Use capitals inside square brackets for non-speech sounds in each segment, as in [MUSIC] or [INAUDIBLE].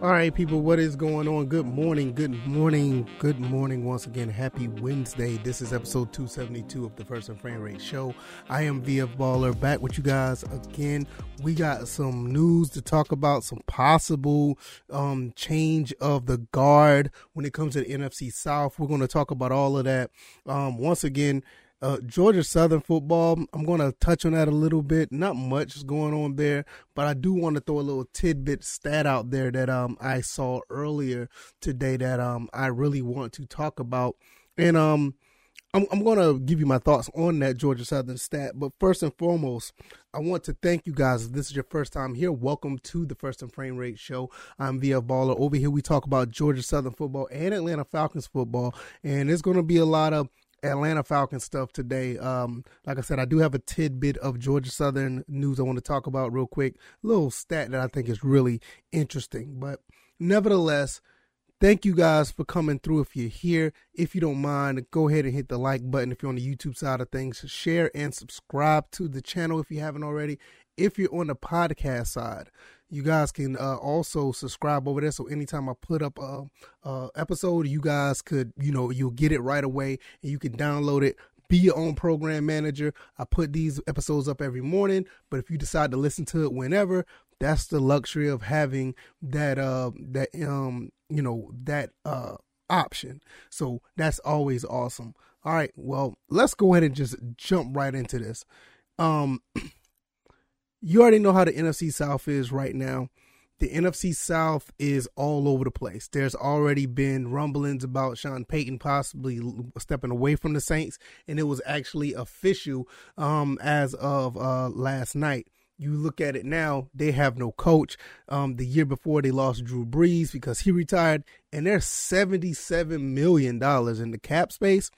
All right, people, what is going on? Good morning, good morning, good morning once again. Happy Wednesday. This is episode 272 of the First and Frame Rate Show. I am VF Baller back with you guys again. We got some news to talk about, some possible um, change of the guard when it comes to the NFC South. We're going to talk about all of that. Um, once again, uh, Georgia Southern football, I'm going to touch on that a little bit. Not much is going on there, but I do want to throw a little tidbit stat out there that um I saw earlier today that um I really want to talk about. And um I'm, I'm going to give you my thoughts on that Georgia Southern stat. But first and foremost, I want to thank you guys. If this is your first time here, welcome to the First and Frame Rate Show. I'm VF Baller. Over here, we talk about Georgia Southern football and Atlanta Falcons football. And there's going to be a lot of Atlanta Falcons stuff today. Um, like I said, I do have a tidbit of Georgia Southern news I want to talk about real quick. A little stat that I think is really interesting. But nevertheless, thank you guys for coming through. If you're here, if you don't mind, go ahead and hit the like button. If you're on the YouTube side of things, share and subscribe to the channel if you haven't already. If you're on the podcast side, you guys can uh, also subscribe over there. So anytime I put up a, a, episode, you guys could, you know, you'll get it right away and you can download it. Be your own program manager. I put these episodes up every morning, but if you decide to listen to it whenever, that's the luxury of having that uh that um you know that uh option. So that's always awesome. All right, well, let's go ahead and just jump right into this. Um [CLEARS THROAT] you already know how the NFC South is right now. The NFC South is all over the place. There's already been rumblings about Sean Payton possibly stepping away from the Saints, and it was actually official um, as of uh, last night. You look at it now, they have no coach. Um, the year before, they lost Drew Brees because he retired, and they're $77 million in the cap space.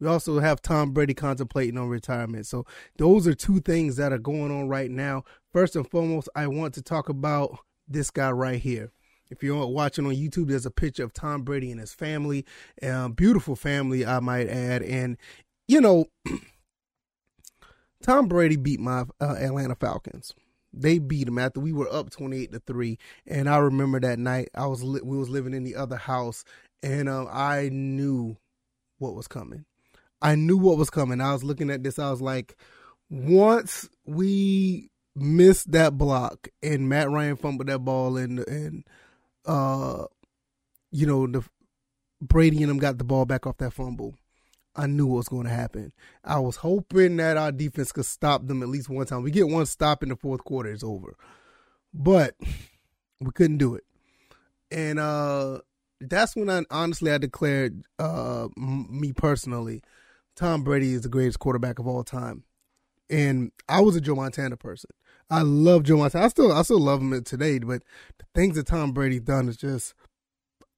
We also have Tom Brady contemplating on retirement. So those are two things that are going on right now. First and foremost, I want to talk about this guy right here. If you're watching on YouTube, there's a picture of Tom Brady and his family. Um, beautiful family, I might add. And, you know, [CLEARS THROAT] Tom Brady beat my uh, Atlanta Falcons. They beat him after we were up 28 to 3. And I remember that night I was li- we was living in the other house and um, I knew what was coming. I knew what was coming. I was looking at this. I was like, once we missed that block and Matt Ryan fumbled that ball and and uh you know the Brady and them got the ball back off that fumble. I knew what was going to happen. I was hoping that our defense could stop them at least one time. We get one stop in the fourth quarter, it's over. But [LAUGHS] we couldn't do it. And uh that's when I honestly I declared uh me personally Tom Brady is the greatest quarterback of all time. And I was a Joe Montana person. I love Joe Montana. I still I still love him today, but the things that Tom Brady done is just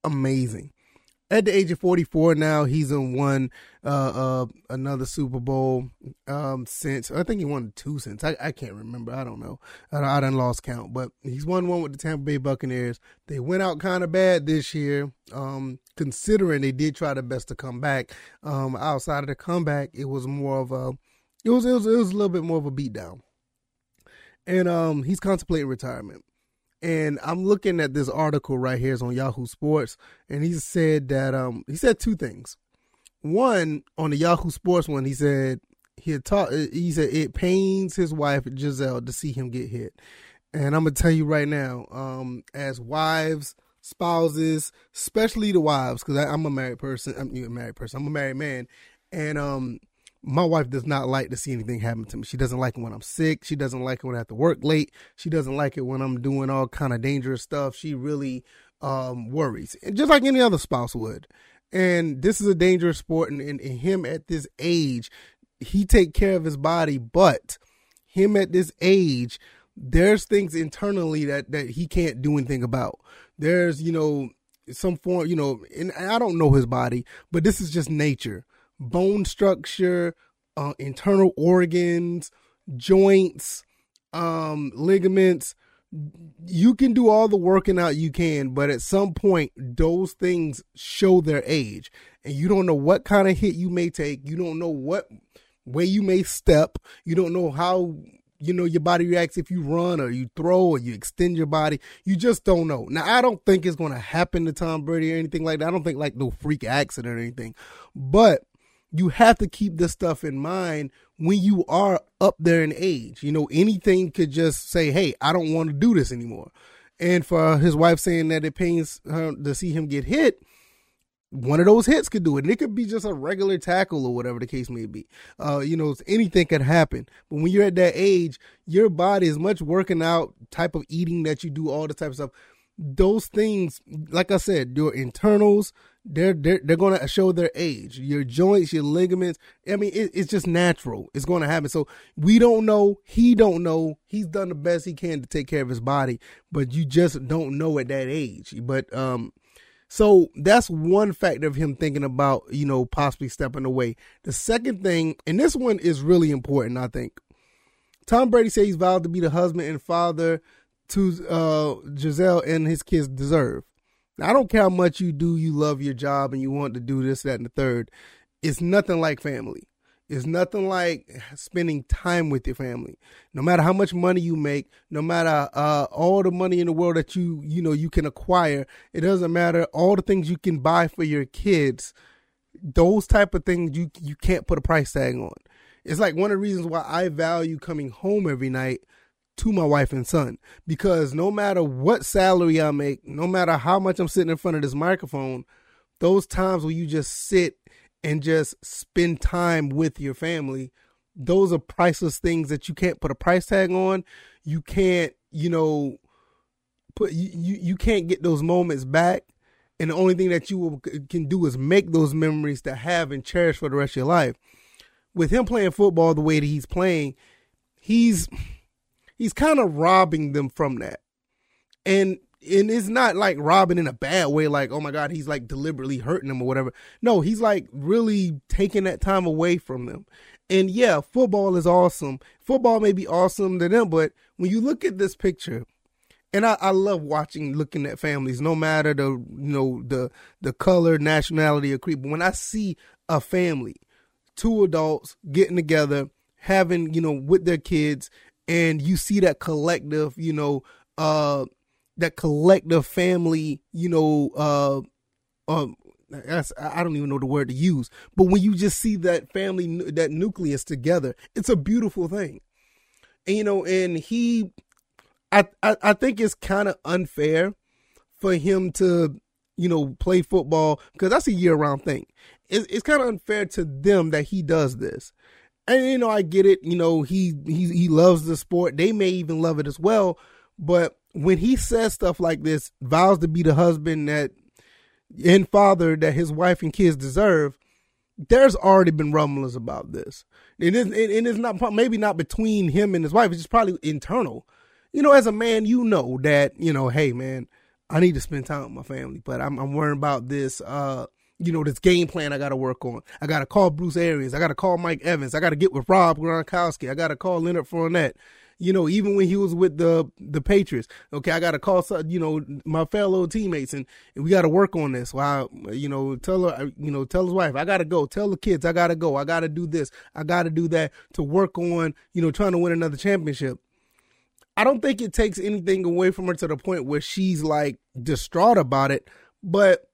amazing at the age of 44 now, he's in one uh, uh, another Super Bowl um, since I think he won two since I, I can't remember. I don't know. I, I done lost count, but he's won one with the Tampa Bay Buccaneers. They went out kind of bad this year, um, considering they did try their best to come back. Um, outside of the comeback, it was more of a it was it was it was a little bit more of a beatdown. And um, he's contemplating retirement. And I'm looking at this article right here is on Yahoo Sports, and he said that um he said two things. One on the Yahoo Sports one, he said he had taught he said it pains his wife Gisele to see him get hit. And I'm gonna tell you right now, um, as wives, spouses, especially the wives, because I'm a married person. I'm a married person. I'm a married man, and um, my wife does not like to see anything happen to me. She doesn't like it when I'm sick. She doesn't like it when I have to work late. She doesn't like it when I'm doing all kind of dangerous stuff. She really um, worries, and just like any other spouse would. And this is a dangerous sport, and, and, and him at this age, he take care of his body, but him at this age, there's things internally that that he can't do anything about. There's you know some form, you know, and I don't know his body, but this is just nature bone structure, uh, internal organs, joints, um, ligaments. You can do all the working out you can, but at some point, those things show their age, and you don't know what kind of hit you may take. You don't know what way you may step. You don't know how you know your body reacts if you run or you throw or you extend your body. You just don't know. Now I don't think it's going to happen to Tom Brady or anything like that. I don't think like no freak accident or anything, but you have to keep this stuff in mind when you are up there in age. You know, anything could just say, "Hey, I don't want to do this anymore." And for his wife saying that it pains her to see him get hit, one of those hits could do it. And it could be just a regular tackle or whatever the case may be. Uh, you know, anything could happen. But when you're at that age, your body is much working out type of eating that you do, all the type of stuff. Those things, like I said, your internals, they're they're, they're going to show their age. Your joints, your ligaments. I mean, it, it's just natural. It's going to happen. So we don't know. He don't know. He's done the best he can to take care of his body, but you just don't know at that age. But um, so that's one factor of him thinking about, you know, possibly stepping away. The second thing, and this one is really important, I think. Tom Brady says he's vowed to be the husband and father to uh, Gisele and his kids deserve. Now, I don't care how much you do, you love your job and you want to do this, that, and the third. It's nothing like family. It's nothing like spending time with your family. No matter how much money you make, no matter uh, all the money in the world that you you know you can acquire, it doesn't matter all the things you can buy for your kids. Those type of things you you can't put a price tag on. It's like one of the reasons why I value coming home every night to my wife and son because no matter what salary I make, no matter how much I'm sitting in front of this microphone, those times where you just sit and just spend time with your family. Those are priceless things that you can't put a price tag on. You can't, you know, put you you, can't get those moments back. And the only thing that you will, can do is make those memories to have and cherish for the rest of your life. With him playing football the way that he's playing, he's he's kind of robbing them from that. And and it's not like robbing in a bad way, like, oh my God, he's like deliberately hurting them or whatever. No, he's like really taking that time away from them. And yeah, football is awesome. Football may be awesome to them, but when you look at this picture, and I, I love watching, looking at families, no matter the you know the the color, nationality, or creed. But when I see a family, two adults getting together, having you know with their kids, and you see that collective, you know, uh, that collective family, you know, uh, um, that's, I don't even know the word to use, but when you just see that family, that nucleus together, it's a beautiful thing. And, you know, and he, I, I, I think it's kind of unfair for him to, you know, play football because that's a year round thing. It's, it's kind of unfair to them that he does this. And, you know, I get it. You know, he, he, he loves the sport. They may even love it as well. But when he says stuff like this, vows to be the husband that and father that his wife and kids deserve, there's already been rumblings about this. And it's, and it's not maybe not between him and his wife. It's just probably internal. You know, as a man, you know that you know, hey man, I need to spend time with my family, but I'm I'm worrying about this. Uh, you know, this game plan I got to work on. I got to call Bruce Arians. I got to call Mike Evans. I got to get with Rob Gronkowski. I got to call Leonard Fournette you know, even when he was with the the Patriots. Okay, I got to call you know, my fellow teammates, and, we got to work on this. While you know, tell her, you know, tell his wife, I got to go. Tell the kids, I got to go. I got to do this. I got to do that to work on, you know, trying to win another championship. I don't think it takes anything away from her to the point where she's like distraught about it, but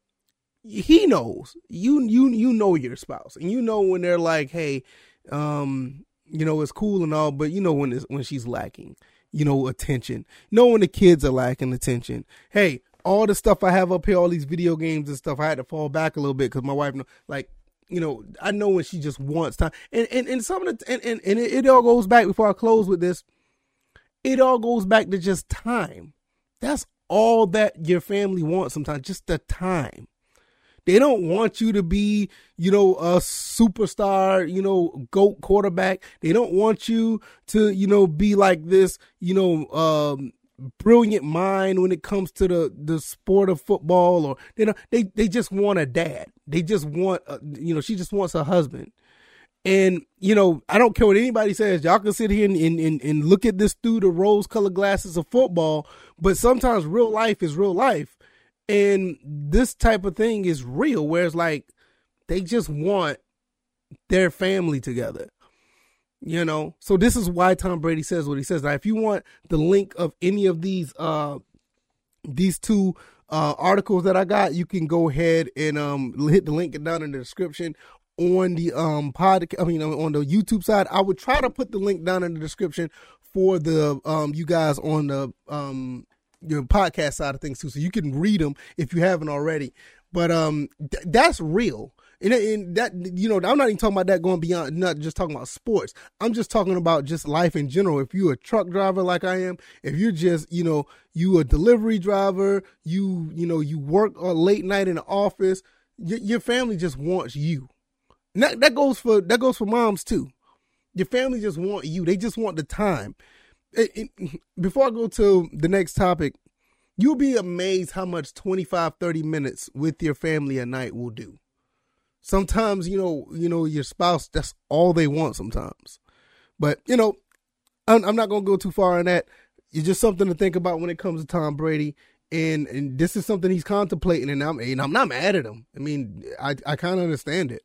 he knows you you you know your spouse and you know when they're like hey um you know, it's cool and all, but you know when when she's lacking, you know, attention. You know when the kids are lacking attention. Hey, all the stuff I have up here, all these video games and stuff, I had to fall back a little bit because my wife, like, you know, I know when she just wants time, and and and some of the and and, and it, it all goes back before I close with this. It all goes back to just time. That's all that your family wants sometimes, just the time. They don't want you to be, you know, a superstar, you know, GOAT quarterback. They don't want you to, you know, be like this, you know, um, brilliant mind when it comes to the the sport of football or you know they they just want a dad. They just want a, you know she just wants a husband. And you know i don't care what anybody says. Y'all can sit here and, and, and look at this through the rose colored glasses of football but sometimes real life is real life and this type of thing is real, where it's like they just want their family together. You know, so this is why Tom Brady says what he says. Now, if you want the link of any of these, uh, these two uh, articles that I got, you can go ahead and um, hit the link down in the description on the um pod. I mean, on the YouTube side. I would try to put the link down in the description for the um you guys on the um your podcast side of things too, so you can read them if you haven't already. But um, th- that's real. And, and that you know, I'm not even talking about that going beyond, not just talking about sports. I'm just talking about just life in general. If you're a truck driver like I am, if you're just, you know, you a delivery driver, you, you know, you work a late night in the office, y- your family just wants you. And that, that goes for that goes for moms too. Your family just want you. They just want the time. Before I go to the next topic, you'll be amazed how much 25 30 minutes with your family a night will do. Sometimes you know you know your spouse that's all they want sometimes. But you know i'm, I'm not going to go too far on that. It's just something to think about when it comes to tom brady. And and this is something he's contemplating and i'm and i'm not mad at him. I mean i i kind of understand it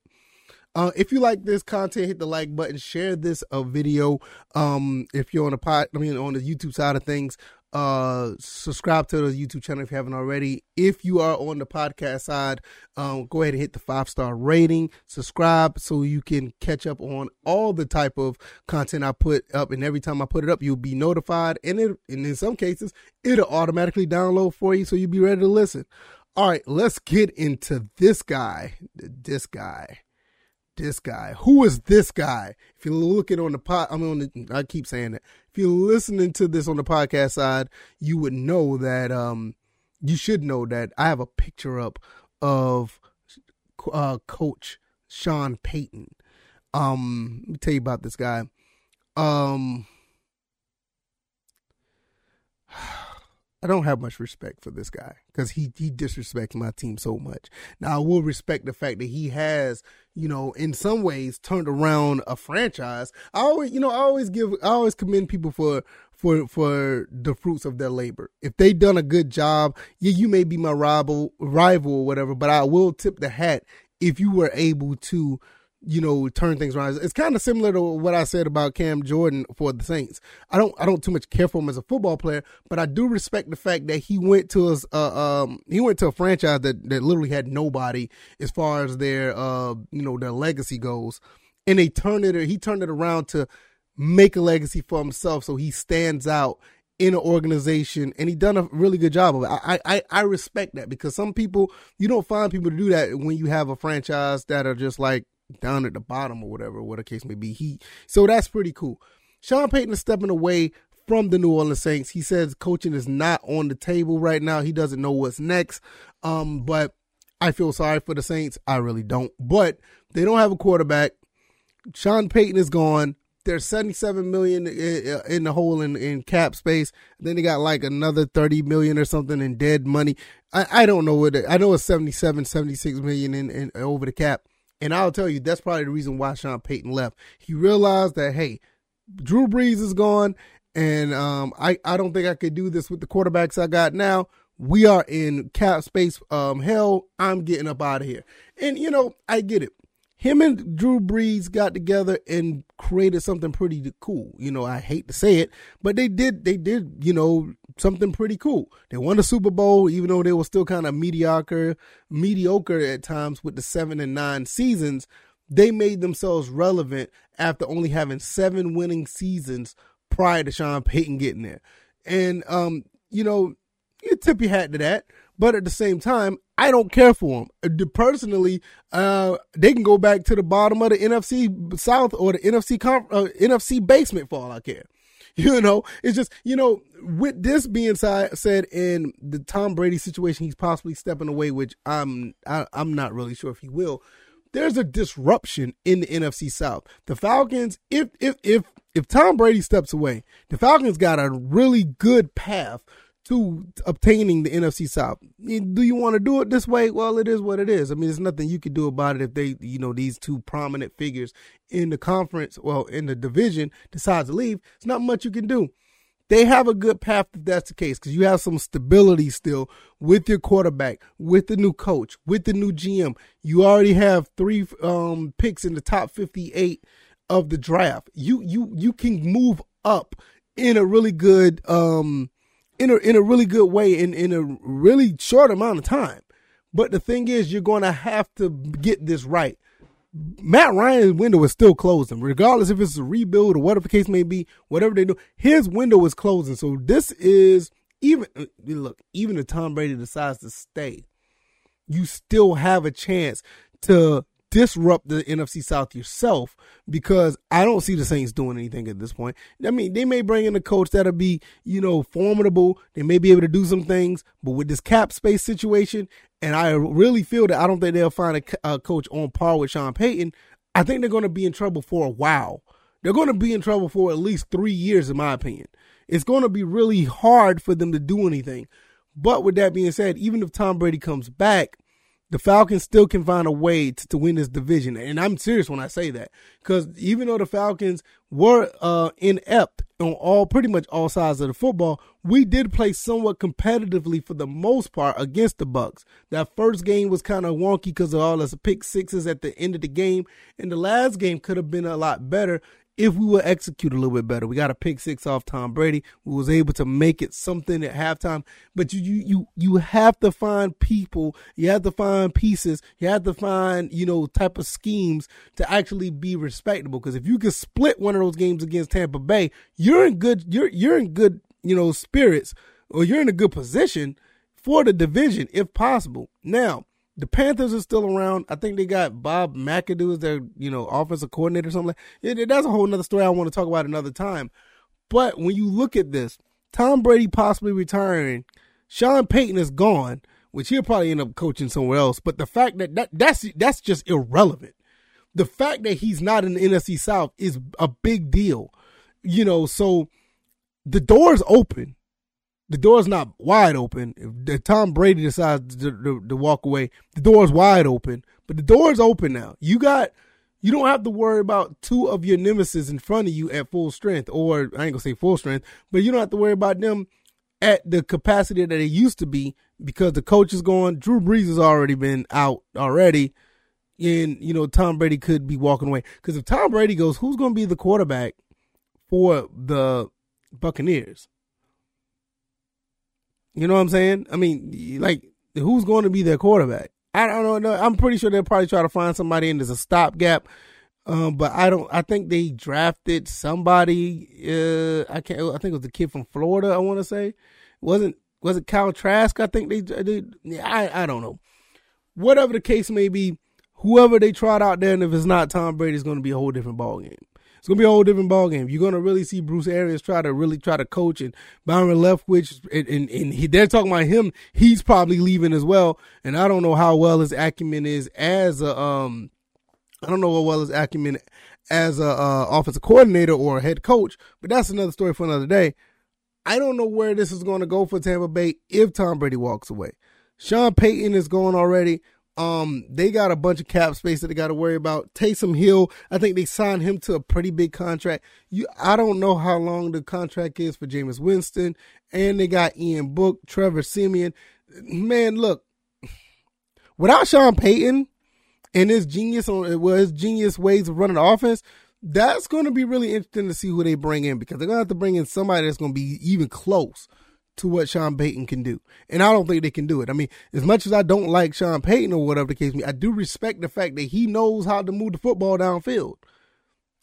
uh, if you like this content, hit the like button, share this uh, video. Um, if you're on the pod, I mean, on the YouTube side of things, uh subscribe to the youtube channel if you haven't already. If you are on the podcast side um go ahead and hit the five star rating. Subscribe so you can catch up on all the type of content i put up. And every time i put it up you'll be notified. And it and in some cases it'll automatically download for you so you'll be ready to listen. All right let's get into this guy this guy this guy. Who is this guy? If you're looking on the pod, I mean, on the, I keep saying that. If you're listening to this on the podcast side, you would know that, um, you should know that I have a picture up of, uh, coach Sean Payton. Um, let me tell you about this guy. Um, [SIGHS] I don't have much respect for this guy because he he disrespects my team so much. Now I will respect the fact that he has, you know, in some ways turned around a franchise. I always, you know, I always give, I always commend people for for for the fruits of their labor. If they done a good job, yeah, you may be my rival, rival or whatever, but I will tip the hat if you were able to you know, turn things around. It's kind of similar to what I said about Cam Jordan for the Saints. I don't, I don't too much care for him as a football player, but I do respect the fact that he went to a, uh, um, he went to a franchise that, that literally had nobody as far as their, uh, you know, their legacy goes. And they turned it, he turned it around to make a legacy for himself. So he stands out in an organization and he done a really good job of it. I, I, I respect that because some people, you don't find people to do that when you have a franchise that are just like, down at the bottom or whatever, what the case may be. He so that's pretty cool. Sean Payton is stepping away from the New Orleans Saints. He says coaching is not on the table right now. He doesn't know what's next. Um, but I feel sorry for the Saints. I really don't. But they don't have a quarterback. Sean Payton is gone. There's 77 million in the hole in, in cap space. Then they got like another 30 million or something in dead money. I, I don't know what it, I know it's 77, 76 million in, in over the cap. And I'll tell you, that's probably the reason why Sean Payton left. He realized that, hey, Drew Brees is gone, and um, I, I don't think I could do this with the quarterbacks I got now. We are in cap space um, hell. I'm getting up out of here. And, you know, I get it him and Drew Brees got together and created something pretty cool. You know, I hate to say it, but they did, they did, you know, something pretty cool. They won the Super Bowl, even though they were still kind of mediocre, mediocre at times with the seven and nine seasons. They made themselves relevant after only having seven winning seasons prior to Sean Payton getting there. And, um, you know, you tip your hat to that. But at the same time, I don't care for them. Uh, personally, uh, they can go back to the bottom of the NFC South or the NFC uh, NFC basement for all I care. [LAUGHS] You know, it's just you know, with this being said, in the Tom Brady situation, he's possibly stepping away, which I'm I, am i am not really sure if he will. There's a disruption in the NFC South. The Falcons, if if if if Tom Brady steps away, the Falcons got a really good path to obtaining the NFC South. Do you want to do it this way? Well, it is what it is. I mean, there's nothing you can do about it if they, you know, these two prominent figures in the conference, well, in the division decides to leave. It's not much you can do. They have a good path if that's the case because you have some stability still with your quarterback, with the new coach, with the new GM. You already have three um, picks in the top 58 of the draft. You you you can move up in a really good um in a in a really good way in in a really short amount of time. But the thing is, you're going to have to get this right. Matt Ryan's window is still closing, regardless if it's a rebuild or whatever the case may be, whatever they do. His window is closing. So this is even look, even if Tom Brady decides to stay, you still have a chance to disrupt the NFC South yourself because I don't see the Saints doing anything at this point. I mean, they may bring in a coach that'll be, you know, formidable. They may be able to do some things, but with this cap space situation, and I really feel that I don't think they'll find a, a coach on par with Sean Payton. I think they're going to be in trouble for a while. They're going to be in trouble for at least three years, in my opinion. It's going to be really hard for them to do anything. But with that being said, even if Tom Brady comes back, the Falcons still can find a way to, to win this division. And I'm serious when I say that. Because even though the Falcons were uh, inept on all pretty much all sides of the football, we did play somewhat competitively for the most part against the Bucks. That first game was kind of wonky because of all those pick sixes at the end of the game. And the last game could have been a lot better if we would execute a little bit better. We got a pick six off Tom Brady. We was able to make it something at halftime. But you you you you have to find people, you have to find pieces, you have to find, you know, type of schemes to actually be respectable. Because if you can split one of those games against Tampa Bay, you're in good you're you're in good, you know, spirits or you're in a good position for the division if possible. Now, the Panthers are still around. I think they got Bob McAdoo as their, you know, offensive coordinator or something. It, that's a whole other story I want to talk about another time. But when you look at this, Tom Brady possibly retiring, Sean Payton is gone, which he'll probably end up coaching somewhere else. But the fact that, that that's that's just irrelevant. The fact that he's not in the NFC South is a big deal. You know, so the door's open the door's not wide open. If Tom Brady decides to, to, to walk away, the door's wide open. But the door's open now. You got you don't have to worry about two of your nemesis in front of you at full strength, or I ain't gonna say full strength, but you don't have to worry about them at the capacity that they used to be because the coach is going. Drew Brees has already been out already, and you know Tom Brady could be walking away. Because if Tom Brady goes, who's going to be the quarterback for the Buccaneers? You know what I'm saying? I mean, like, who's going to be their quarterback? I don't know. I'm pretty sure they'll probably try to find somebody and there's a stopgap. Um, but I don't. I think they drafted somebody. Uh, I can't. I think it was the kid from Florida. I want to say, wasn't was it Kyle Trask? I think they. they I I don't know. Whatever the case may be, whoever they tried out there, and if it's not Tom Brady, it's going to be a whole different ball game it's gonna be a whole different ballgame. You're gonna really see Bruce Arians try to really try to coach and Byron Leftwich and, and, and he, they're talking about him. He's probably leaving as well. And I don't know how well his acumen is as a um I don't know how well his acumen as a uh, offensive coordinator or a head coach, but that's another story for another day. I don't know where this is going to go for Tampa Bay if Tom Brady walks away. Sean Payton is going already. Um, they got a bunch of cap space that they got to worry about. Taysom Hill, I think they signed him to a pretty big contract. You, I don't know how long the contract is for Jameis Winston, and they got Ian Book, Trevor Siemian. Man, look, without Sean Payton and his genius on well, his genius ways of running the offense, that's going to be really interesting to see who they bring in because they're going to have to bring in somebody that's going to be even close to what Sean Payton can do. And I don't think they can do it. I mean, as much as I don't like Sean Payton or whatever the case may be, I do respect the fact that he knows how to move the football downfield.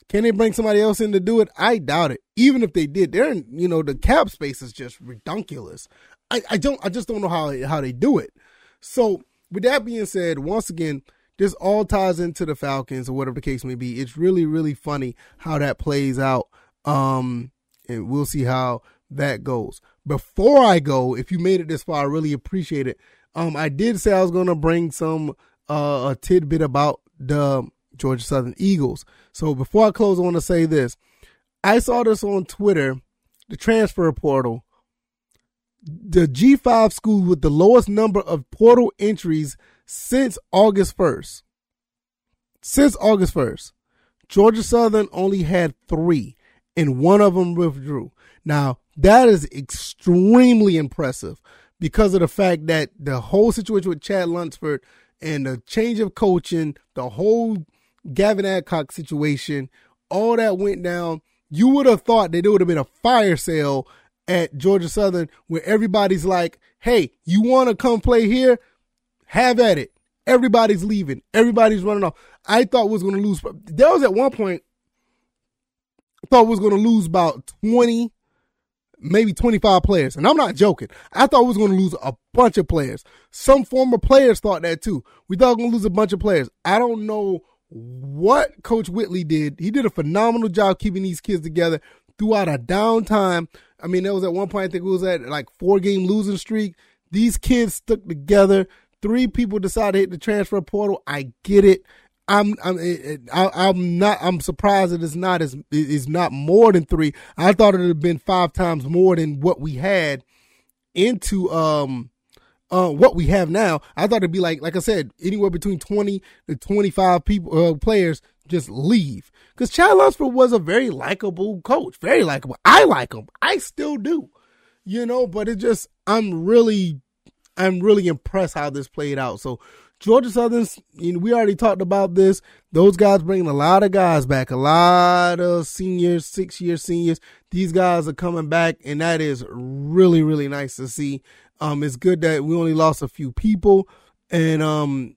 Can they bring somebody else in to do it? I doubt it. Even if they did, they're in, you know, the cap space is just ridiculous. I, I don't I just don't know how how they do it. So with that being said, once again, this all ties into the Falcons or whatever the case may be. It's really, really funny how that plays out. Um, and we'll see how that goes. Before I go, if you made it this far, I really appreciate it. Um, I did say I was gonna bring some uh, a tidbit about the Georgia Southern Eagles. So before I close, I want to say this. I saw this on Twitter, the transfer portal. The G5 school with the lowest number of portal entries since August 1st. Since August 1st. Georgia Southern only had three, and one of them withdrew. Now, that is extremely impressive because of the fact that the whole situation with Chad Lunsford and the change of coaching, the whole Gavin Adcock situation, all that went down, you would have thought that it would have been a fire sale at Georgia Southern where everybody's like, hey, you want to come play here? Have at it. Everybody's leaving. Everybody's running off. I thought was going to lose. There was at one point, I thought was going to lose about 20, maybe 25 players. And I'm not joking. I thought we was going to lose a bunch of players. Some former players thought that too. We thought we were going to lose a bunch of players. I don't know what Coach Whitley did. He did a phenomenal job keeping these kids together throughout a downtime. I mean, there was at one point, I think it was at like four game losing streak. These kids stuck together. Three people decided to hit the transfer portal. I get it. I'm I'm I'm not I'm surprised that it's not as it's not more than three. I thought it would have been five times more than what we had into um uh, what we have now. I thought it'd be like like I said, anywhere between twenty to twenty five people uh, players just leave because Chad Lunsford was a very likable coach, very likable. I like him. I still do, you know. But it just I'm really I'm really impressed how this played out. So Georgia Southern, you know, we already talked about this. Those guys bringing a lot of guys back, a lot of seniors, six year seniors. These guys are coming back, and that is really, really nice to see. Um, it's good that we only lost a few people, and um,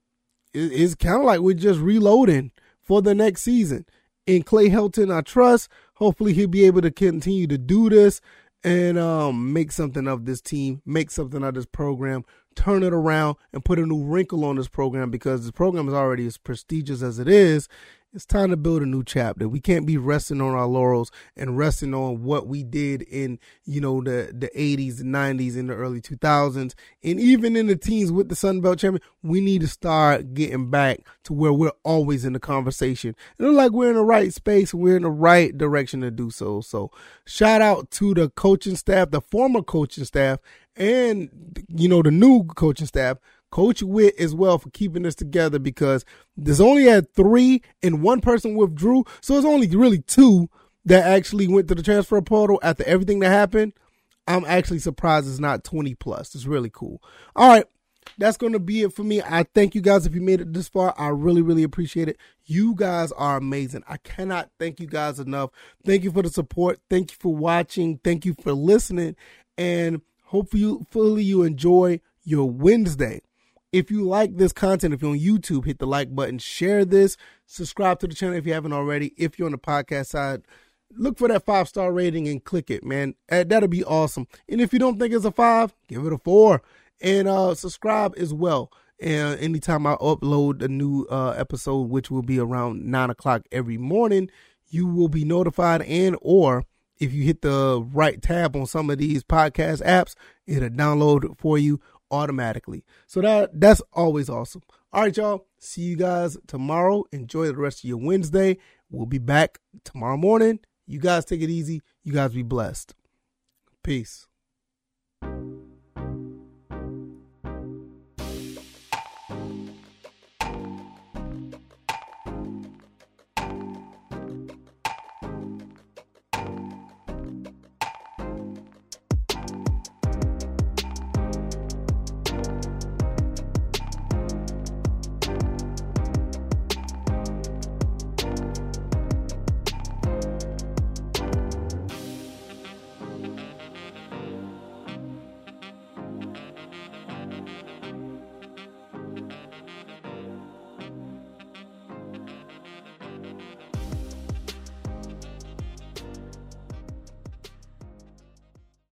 it, it's kind of like we're just reloading for the next season. In Clay Helton, I trust. Hopefully, he'll be able to continue to do this and um, make something of this team, make something of this program turn it around and put a new wrinkle on this program because the program is already as prestigious as it is. It's time to build a new chapter. We can't be resting on our laurels and resting on what we did in, you know, the, the 80s, the 90s, in the early 2000s, and even in the teens with the Sun Belt champion. We need to start getting back to where we're always in the conversation. And look like we're in the right space. We're in the right direction to do so. So shout out to the coaching staff, the former coaching staff, and you know the new coaching staff, Coach Witt as well for keeping this together because there's only had three and one person withdrew, so it's only really two that actually went to the transfer portal after everything that happened. I'm actually surprised it's not 20 plus. It's really cool. All right. That's going to be it for me. I thank you guys if you made it this far. I really, really appreciate it. You guys are amazing. I cannot thank you guys enough. Thank you for the support. Thank you for watching. Thank you for listening. And Hopefully, fully you enjoy your Wednesday. If you like this content, if you're on YouTube, hit the like button, share this, subscribe to the channel if you haven't already. If you're on the podcast side, look for that five star rating and click it, man. That'll be awesome. And if you don't think it's a five, give it a four. And uh, subscribe as well. And anytime I upload a new uh, episode, which will be around nine o'clock every morning, you will be notified and or if you hit the right tab on some of these podcast apps, it'll download for you automatically. So that that's always awesome. All right, y'all. See you guys tomorrow. Enjoy the rest of your Wednesday. We'll be back tomorrow morning. You guys take it easy. You guys be blessed. Peace.